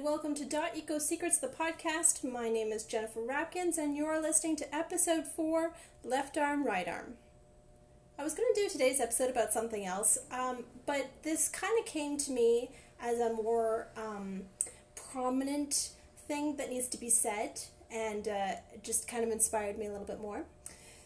and welcome to Dot Eco Secrets, the podcast. My name is Jennifer Rapkins, and you're listening to episode four Left Arm, Right Arm. I was going to do today's episode about something else, um, but this kind of came to me as a more um, prominent thing that needs to be said, and uh, just kind of inspired me a little bit more.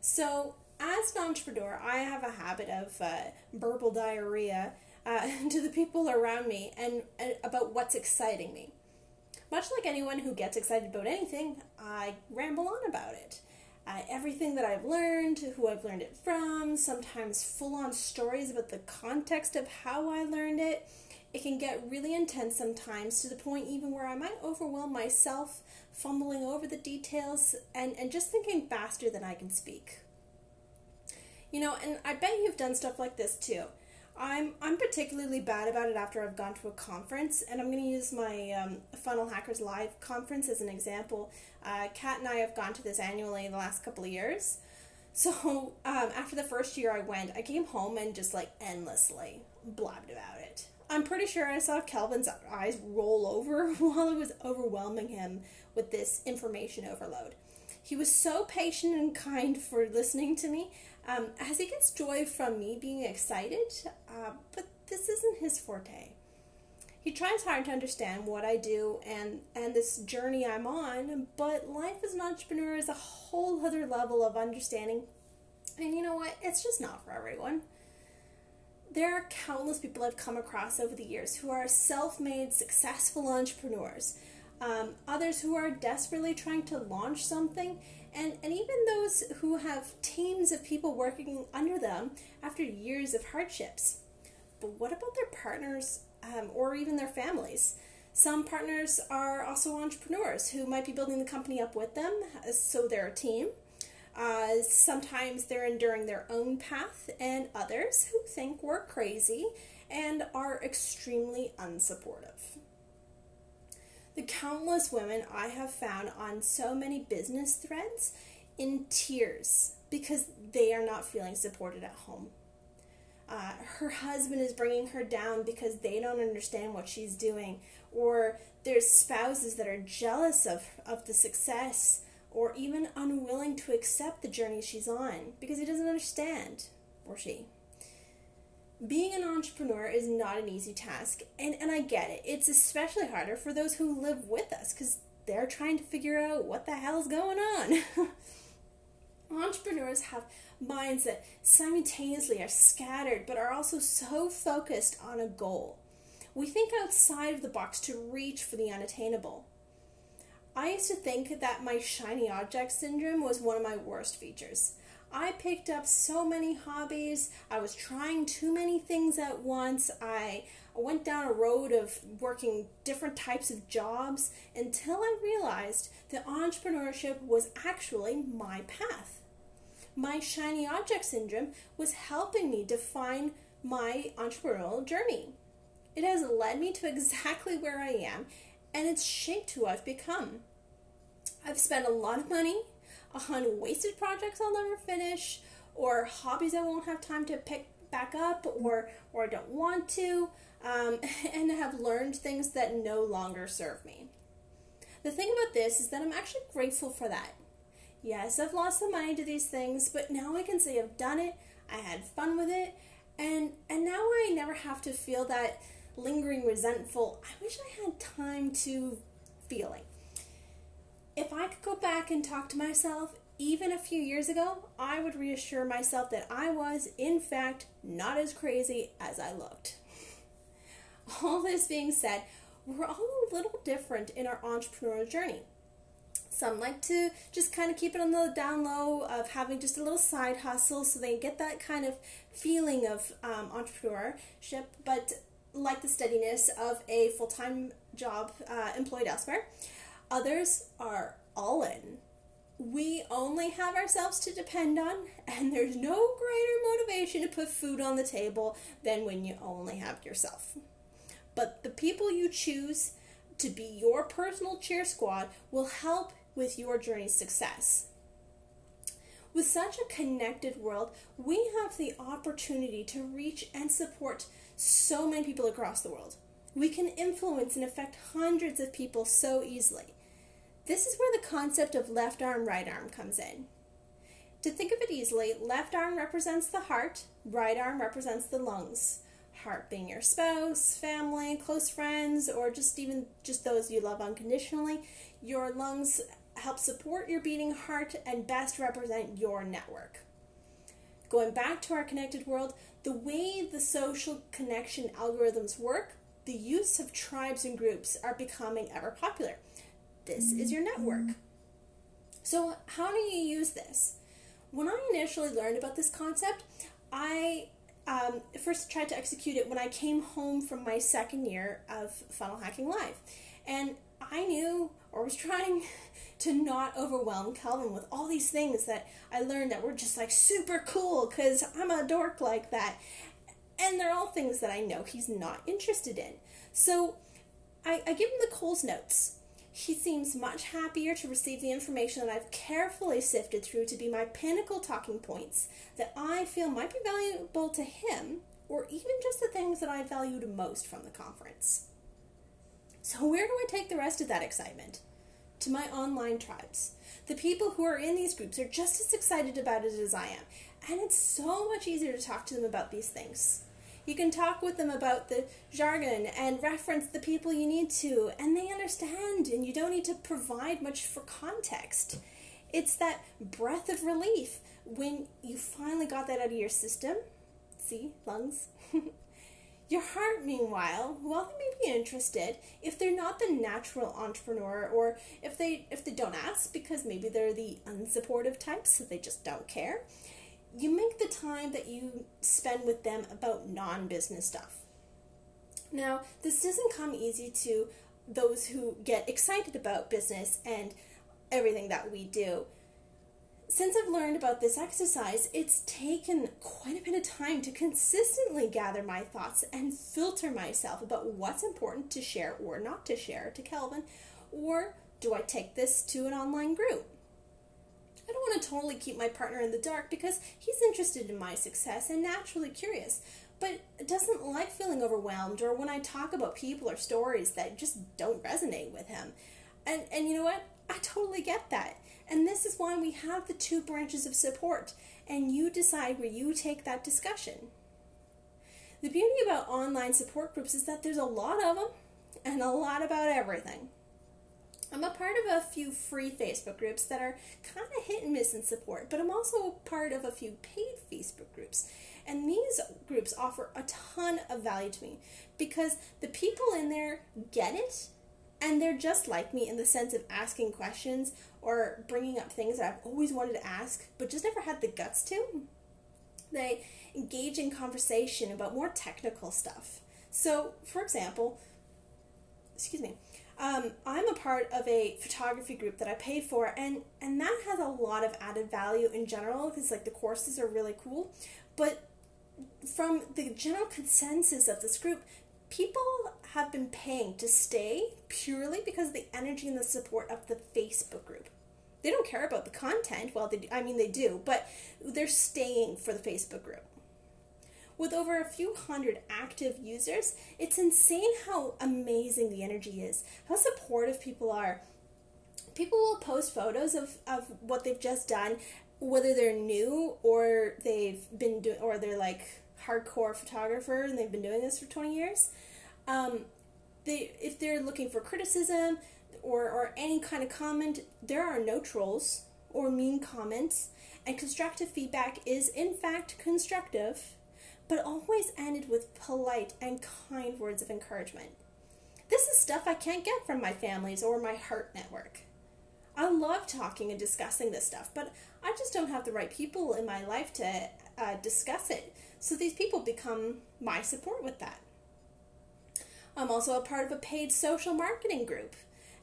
So, as an entrepreneur, I have a habit of uh, verbal diarrhea uh, to the people around me and, and about what's exciting me. Much like anyone who gets excited about anything, I ramble on about it. Uh, everything that I've learned, who I've learned it from, sometimes full on stories about the context of how I learned it. It can get really intense sometimes to the point even where I might overwhelm myself, fumbling over the details and, and just thinking faster than I can speak. You know, and I bet you've done stuff like this too. I'm I'm particularly bad about it after I've gone to a conference, and I'm going to use my um, Funnel Hackers Live conference as an example. Uh, Kat and I have gone to this annually in the last couple of years. So um, after the first year I went, I came home and just like endlessly blabbed about it. I'm pretty sure I saw Kelvin's eyes roll over while I was overwhelming him with this information overload. He was so patient and kind for listening to me, um, as he gets joy from me being excited, uh, but this isn't his forte. He tries hard to understand what I do and, and this journey I'm on, but life as an entrepreneur is a whole other level of understanding. And you know what? It's just not for everyone. There are countless people I've come across over the years who are self made, successful entrepreneurs. Um, others who are desperately trying to launch something and, and even those who have teams of people working under them after years of hardships. But what about their partners um, or even their families? Some partners are also entrepreneurs who might be building the company up with them, uh, so they're a team. Uh, sometimes they're enduring their own path, and others who think we're crazy and are extremely unsupportive the countless women I have found on so many business threads in tears because they are not feeling supported at home. Uh, her husband is bringing her down because they don't understand what she's doing, or there's spouses that are jealous of, of the success or even unwilling to accept the journey she's on because he doesn't understand, or she being an entrepreneur is not an easy task, and, and I get it. It's especially harder for those who live with us because they're trying to figure out what the hell's going on. Entrepreneurs have minds that simultaneously are scattered but are also so focused on a goal. We think outside of the box to reach for the unattainable. I used to think that my shiny object syndrome was one of my worst features. I picked up so many hobbies. I was trying too many things at once. I went down a road of working different types of jobs until I realized that entrepreneurship was actually my path. My shiny object syndrome was helping me define my entrepreneurial journey. It has led me to exactly where I am, and it's shaped who I've become. I've spent a lot of money on wasted projects I'll never finish, or hobbies I won't have time to pick back up, or or I don't want to, um, and have learned things that no longer serve me. The thing about this is that I'm actually grateful for that. Yes, I've lost the money to these things, but now I can say I've done it. I had fun with it, and and now I never have to feel that lingering resentful. I wish I had time to feeling if I could go back and talk to myself even a few years ago, I would reassure myself that I was, in fact, not as crazy as I looked. All this being said, we're all a little different in our entrepreneurial journey. Some like to just kind of keep it on the down low of having just a little side hustle so they get that kind of feeling of um, entrepreneurship, but like the steadiness of a full time job uh, employed elsewhere. Others are all in. We only have ourselves to depend on, and there's no greater motivation to put food on the table than when you only have yourself. But the people you choose to be your personal cheer squad will help with your journey's success. With such a connected world, we have the opportunity to reach and support so many people across the world. We can influence and affect hundreds of people so easily. This is where the concept of left arm, right arm comes in. To think of it easily, left arm represents the heart, right arm represents the lungs. Heart being your spouse, family, close friends, or just even just those you love unconditionally. Your lungs help support your beating heart and best represent your network. Going back to our connected world, the way the social connection algorithms work, the use of tribes and groups are becoming ever popular. This is your network. So, how do you use this? When I initially learned about this concept, I um, first tried to execute it when I came home from my second year of Funnel Hacking Live. And I knew or was trying to not overwhelm Calvin with all these things that I learned that were just like super cool because I'm a dork like that. And they're all things that I know he's not interested in. So I, I give him the Coles notes. He seems much happier to receive the information that I've carefully sifted through to be my pinnacle talking points that I feel might be valuable to him, or even just the things that I valued most from the conference. So, where do I take the rest of that excitement? To my online tribes. The people who are in these groups are just as excited about it as I am, and it's so much easier to talk to them about these things. You can talk with them about the jargon and reference the people you need to, and they understand, and you don't need to provide much for context. It's that breath of relief when you finally got that out of your system. See, lungs. Your heart, meanwhile, while they may be interested, if they're not the natural entrepreneur, or if they if they don't ask because maybe they're the unsupportive type, so they just don't care, time that you spend with them about non-business stuff. Now, this doesn't come easy to those who get excited about business and everything that we do. Since I've learned about this exercise, it's taken quite a bit of time to consistently gather my thoughts and filter myself about what's important to share or not to share to Kelvin, or do I take this to an online group? I don't want to totally keep my partner in the dark because he's interested in my success and naturally curious, but doesn't like feeling overwhelmed or when I talk about people or stories that just don't resonate with him. And and you know what? I totally get that. And this is why we have the two branches of support and you decide where you take that discussion. The beauty about online support groups is that there's a lot of them and a lot about everything. I'm a part of a few free Facebook groups that are kind of hit and miss in support, but I'm also a part of a few paid Facebook groups. And these groups offer a ton of value to me because the people in there get it and they're just like me in the sense of asking questions or bringing up things that I've always wanted to ask but just never had the guts to. They engage in conversation about more technical stuff. So, for example, excuse me, um, I'm a part of a photography group that I pay for, and and that has a lot of added value in general because like the courses are really cool, but from the general consensus of this group, people have been paying to stay purely because of the energy and the support of the Facebook group. They don't care about the content. Well, they do, I mean they do, but they're staying for the Facebook group. With over a few hundred active users, it's insane how amazing the energy is, how supportive people are. People will post photos of, of what they've just done, whether they're new or they've been doing, or they're like hardcore photographer and they've been doing this for 20 years. Um, they, if they're looking for criticism or, or any kind of comment, there are no trolls or mean comments, and constructive feedback is in fact constructive but always ended with polite and kind words of encouragement. This is stuff I can't get from my families or my heart network. I love talking and discussing this stuff, but I just don't have the right people in my life to uh, discuss it. So these people become my support with that. I'm also a part of a paid social marketing group.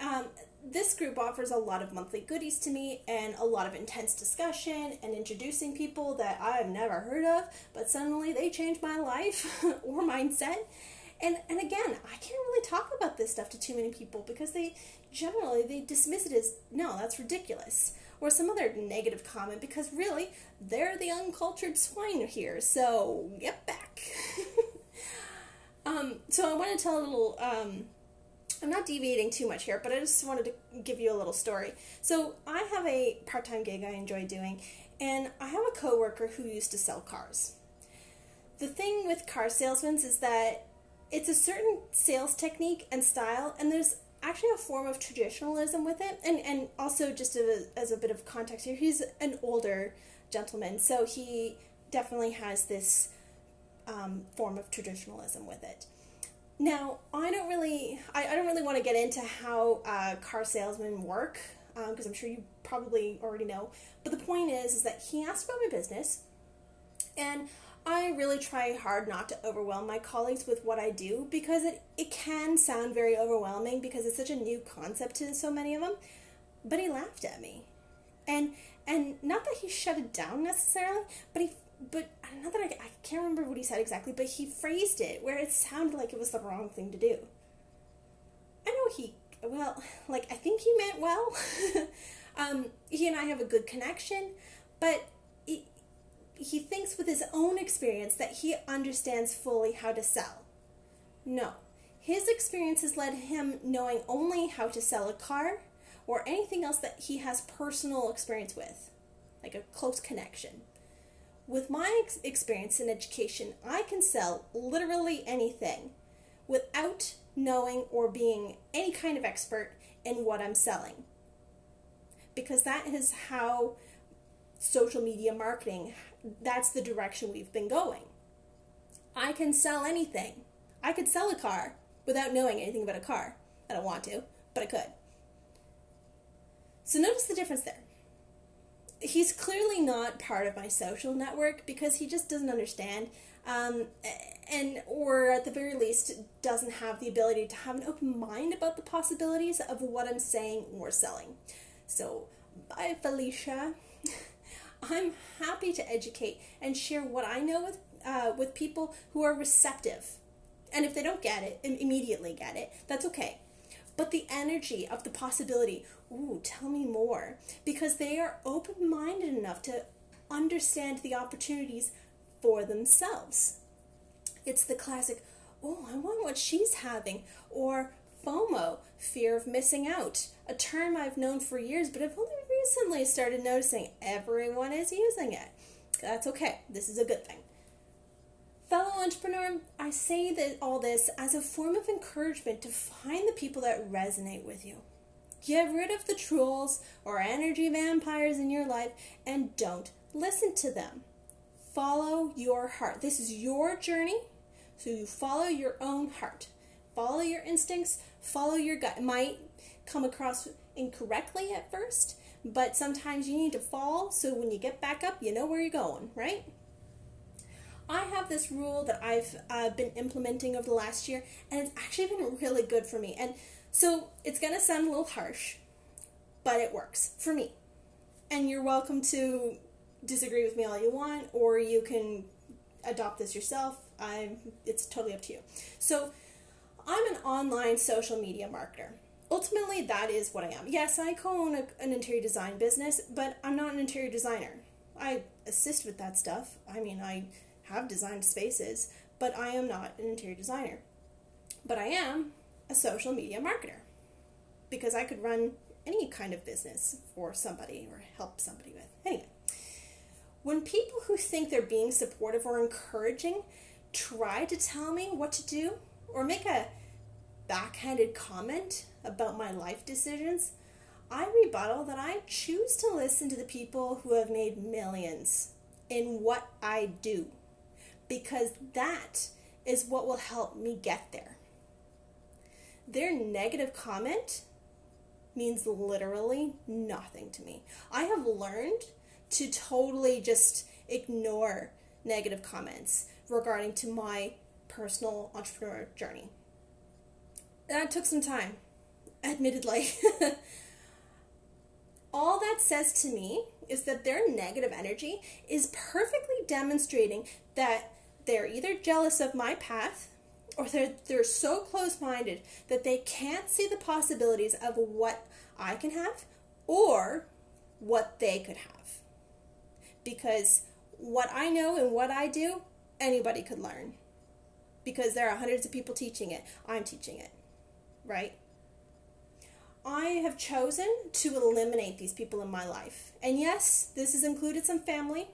Um, this group offers a lot of monthly goodies to me and a lot of intense discussion and introducing people that I've never heard of, but suddenly they change my life or mindset. And and again, I can't really talk about this stuff to too many people because they generally they dismiss it as no, that's ridiculous. Or some other negative comment because really they're the uncultured swine here, so get back. Um, so I want to tell a little. Um, I'm not deviating too much here, but I just wanted to give you a little story. So I have a part-time gig I enjoy doing, and I have a coworker who used to sell cars. The thing with car salesmen is that it's a certain sales technique and style, and there's actually a form of traditionalism with it. And, and also, just as a, as a bit of context here, he's an older gentleman, so he definitely has this um, form of traditionalism with it. Now, I don't really, I, I don't really want to get into how uh, car salesmen work because um, I'm sure you probably already know. But the point is, is that he asked about my business, and I really try hard not to overwhelm my colleagues with what I do because it, it can sound very overwhelming because it's such a new concept to so many of them. But he laughed at me. And and not that he shut it down necessarily, but he but not that I, can't remember what he said exactly, but he phrased it where it sounded like it was the wrong thing to do. I know he well, like I think he meant well. um, he and I have a good connection, but he thinks with his own experience that he understands fully how to sell. No. His experience has led him knowing only how to sell a car or anything else that he has personal experience with, like a close connection. With my ex- experience in education, I can sell literally anything without knowing or being any kind of expert in what I'm selling. Because that is how social media marketing that's the direction we've been going. I can sell anything. I could sell a car without knowing anything about a car. I don't want to, but I could. So notice the difference there. He's clearly not part of my social network because he just doesn't understand, um, and or at the very least doesn't have the ability to have an open mind about the possibilities of what I'm saying or selling. So, bye, Felicia. I'm happy to educate and share what I know with uh, with people who are receptive. And if they don't get it, immediately get it, that's okay. But the energy of the possibility, ooh, tell me more, because they are open minded enough to understand the opportunities for themselves. It's the classic, oh, I want what she's having, or FOMO, fear of missing out, a term I've known for years, but I've only recently started noticing everyone is using it. That's okay. This is a good thing. Fellow entrepreneur, I say that all this as a form of encouragement to find the people that resonate with you. Get rid of the trolls or energy vampires in your life and don't listen to them. Follow your heart. This is your journey, so you follow your own heart. Follow your instincts, follow your gut. It might come across incorrectly at first, but sometimes you need to fall so when you get back up, you know where you're going, right? I have this rule that I've uh, been implementing over the last year, and it's actually been really good for me. And so it's to sound a little harsh, but it works for me. And you're welcome to disagree with me all you want, or you can adopt this yourself. I'm, it's totally up to you. So I'm an online social media marketer ultimately that is what I am. Yes, I co-own an interior design business, but I'm not an interior designer. I assist with that stuff. I mean, I have designed spaces, but I am not an interior designer. But I am a social media marketer because I could run any kind of business for somebody or help somebody with. Anyway, when people who think they're being supportive or encouraging try to tell me what to do or make a backhanded comment about my life decisions, I rebuttal that I choose to listen to the people who have made millions in what I do because that is what will help me get there. Their negative comment means literally nothing to me. I have learned to totally just ignore negative comments regarding to my personal entrepreneur journey. That took some time admittedly. All that says to me is that their negative energy is perfectly demonstrating that they're either jealous of my path or they're, they're so close minded that they can't see the possibilities of what I can have or what they could have. Because what I know and what I do, anybody could learn because there are hundreds of people teaching it. I'm teaching it, right? I have chosen to eliminate these people in my life. And yes, this has included some family.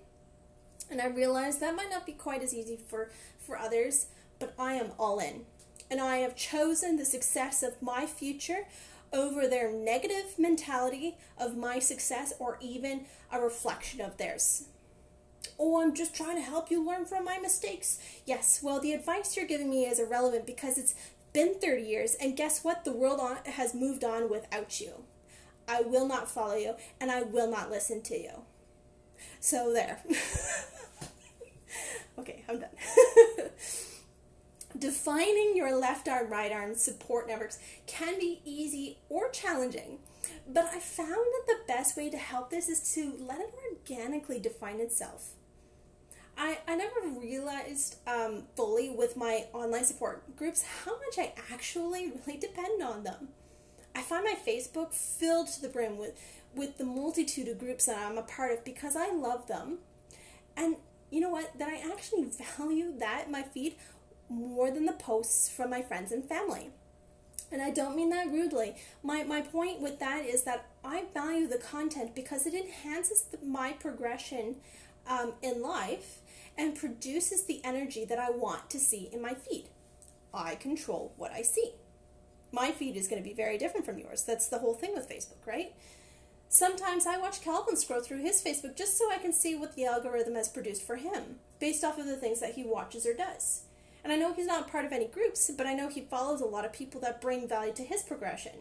And I realize that might not be quite as easy for, for others, but I am all in. And I have chosen the success of my future over their negative mentality of my success or even a reflection of theirs. Oh, I'm just trying to help you learn from my mistakes. Yes, well, the advice you're giving me is irrelevant because it's been 30 years, and guess what? The world on, has moved on without you. I will not follow you, and I will not listen to you. So, there. okay, I'm done. Defining your left arm, right arm support networks can be easy or challenging, but I found that the best way to help this is to let it organically define itself. I, I never realized um, fully with my online support groups how much I actually really depend on them. I find my Facebook filled to the brim with, with the multitude of groups that I'm a part of because I love them. And you know what? That I actually value that my feed more than the posts from my friends and family. And I don't mean that rudely. My, my point with that is that I value the content because it enhances the, my progression um, in life and produces the energy that I want to see in my feed. I control what I see. My feed is going to be very different from yours. That's the whole thing with Facebook, right? Sometimes I watch Calvin scroll through his Facebook just so I can see what the algorithm has produced for him, based off of the things that he watches or does. And I know he's not part of any groups, but I know he follows a lot of people that bring value to his progression.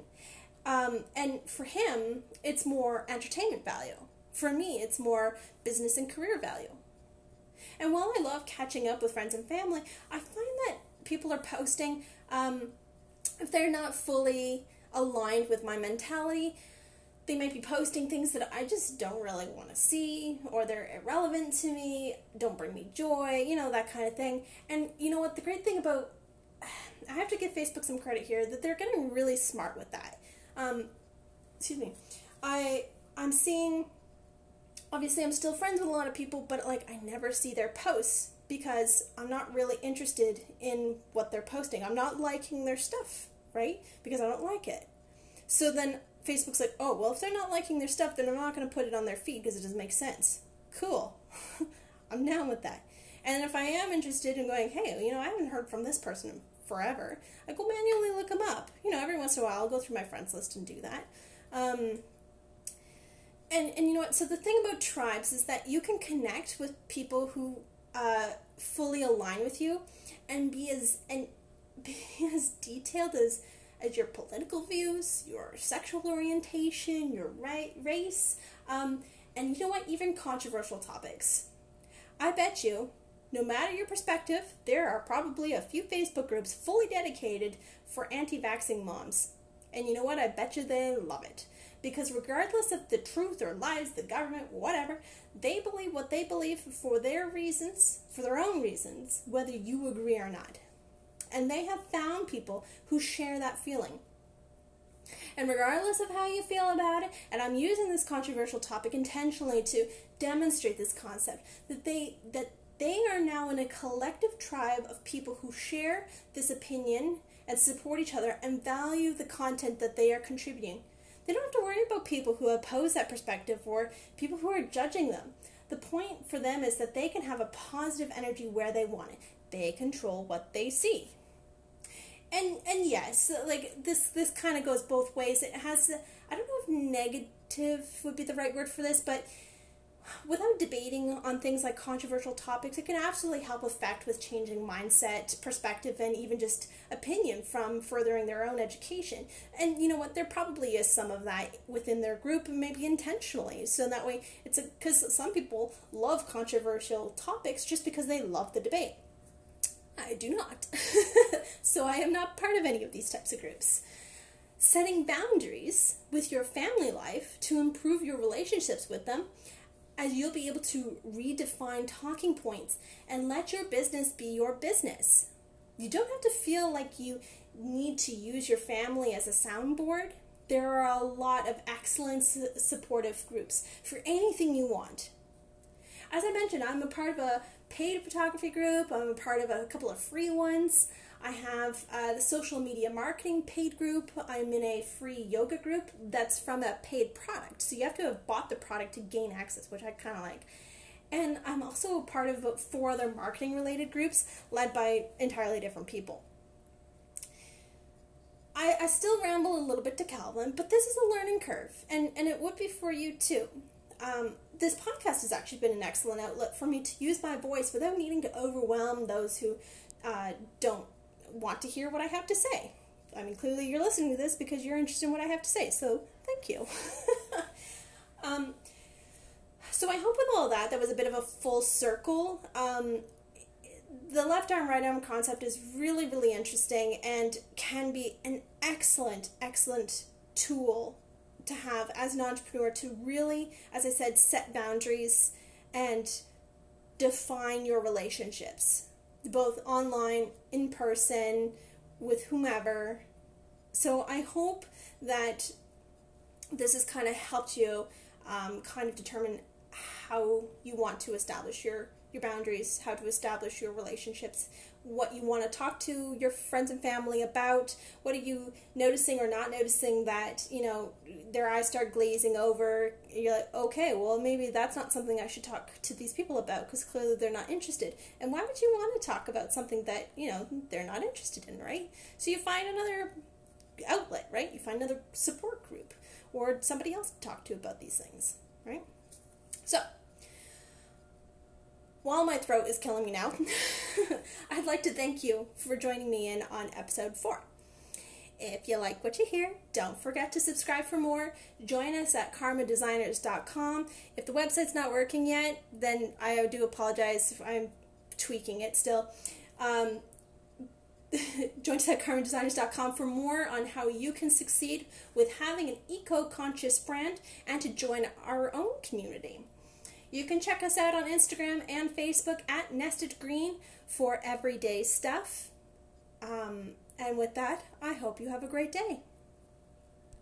Um, and for him, it's more entertainment value. For me, it's more business and career value. And while I love catching up with friends and family, I find that people are posting, um, if they're not fully aligned with my mentality, they might be posting things that I just don't really want to see, or they're irrelevant to me, don't bring me joy, you know, that kind of thing. And you know what? The great thing about, I have to give Facebook some credit here that they're getting really smart with that. Um, excuse me. I I'm seeing obviously I'm still friends with a lot of people, but like I never see their posts because I'm not really interested in what they're posting. I'm not liking their stuff, right? Because I don't like it. So then Facebook's like, oh, well, if they're not liking their stuff, then I'm not going to put it on their feed because it doesn't make sense. Cool. I'm down with that. And if I am interested in going, hey, you know, I haven't heard from this person forever, I go manually look them up. You know, every once in a while I'll go through my friends list and do that. Um, and and you know what? So the thing about tribes is that you can connect with people who uh, fully align with you, and be as and be as detailed as as your political views, your sexual orientation, your right race, um, and you know what? Even controversial topics. I bet you, no matter your perspective, there are probably a few Facebook groups fully dedicated for anti-vaxxing moms. And you know what? I bet you they love it because regardless of the truth or lies, the government, whatever, they believe what they believe for their reasons, for their own reasons, whether you agree or not. And they have found people who share that feeling. And regardless of how you feel about it, and I'm using this controversial topic intentionally to demonstrate this concept that they that they are now in a collective tribe of people who share this opinion and support each other and value the content that they are contributing they don't have to worry about people who oppose that perspective or people who are judging them. The point for them is that they can have a positive energy where they want it. They control what they see. And and yes, like this this kind of goes both ways. It has I don't know if negative would be the right word for this, but without debating on things like controversial topics, it can absolutely help affect with changing mindset, perspective, and even just opinion from furthering their own education. And you know what? There probably is some of that within their group, maybe intentionally. So that way, it's because some people love controversial topics just because they love the debate. I do not. so I am not part of any of these types of groups. Setting boundaries with your family life to improve your relationships with them as you'll be able to redefine talking points and let your business be your business. You don't have to feel like you need to use your family as a soundboard. There are a lot of excellent supportive groups for anything you want. as I mentioned, I'm a part of a paid photography group, I'm a part of a couple of free ones. I have uh, the social media marketing paid group. I'm in a free yoga group that's from a paid product. So you have to have bought the product to gain access, which I kind of like. And I'm also a part of four other marketing related groups led by entirely different people. I, I still ramble a little bit to Calvin, but this is a learning curve, and, and it would be for you too. Um, this podcast has actually been an excellent outlet for me to use my voice without needing to overwhelm those who uh, don't want to hear what I have to say. I mean, clearly you're listening to this because you're interested in what I have to say, so thank you. um, so I hope with all that, that was a bit of a full circle. Um, the left arm, right arm concept is really, really interesting and can be an excellent, excellent tool to have as an entrepreneur to really, as I said, set boundaries and define your relationships both online, in person, with whomever. So I hope that this has kind of helped you um, kind of determine how you want to establish your your boundaries, how to establish your relationships, what you want to talk to your friends and family about, what are you noticing or not noticing that, you know, their eyes start glazing over. You're like, okay, well, maybe that's not something I should talk to these people about because clearly they're not interested. And why would you want to talk about something that, you know, they're not interested in, right? So you find another outlet, right? You find another support group or somebody else to talk to about these things, right? So, while my throat is killing me now, I'd like to thank you for joining me in on episode 4. If you like what you hear, don't forget to subscribe for more. Join us at karmadesigners.com. If the website's not working yet, then I do apologize if I'm tweaking it still. Um, join us at karmadesigners.com for more on how you can succeed with having an eco conscious brand and to join our own community. You can check us out on Instagram and Facebook at Nested Green for everyday stuff. Um, and with that, I hope you have a great day.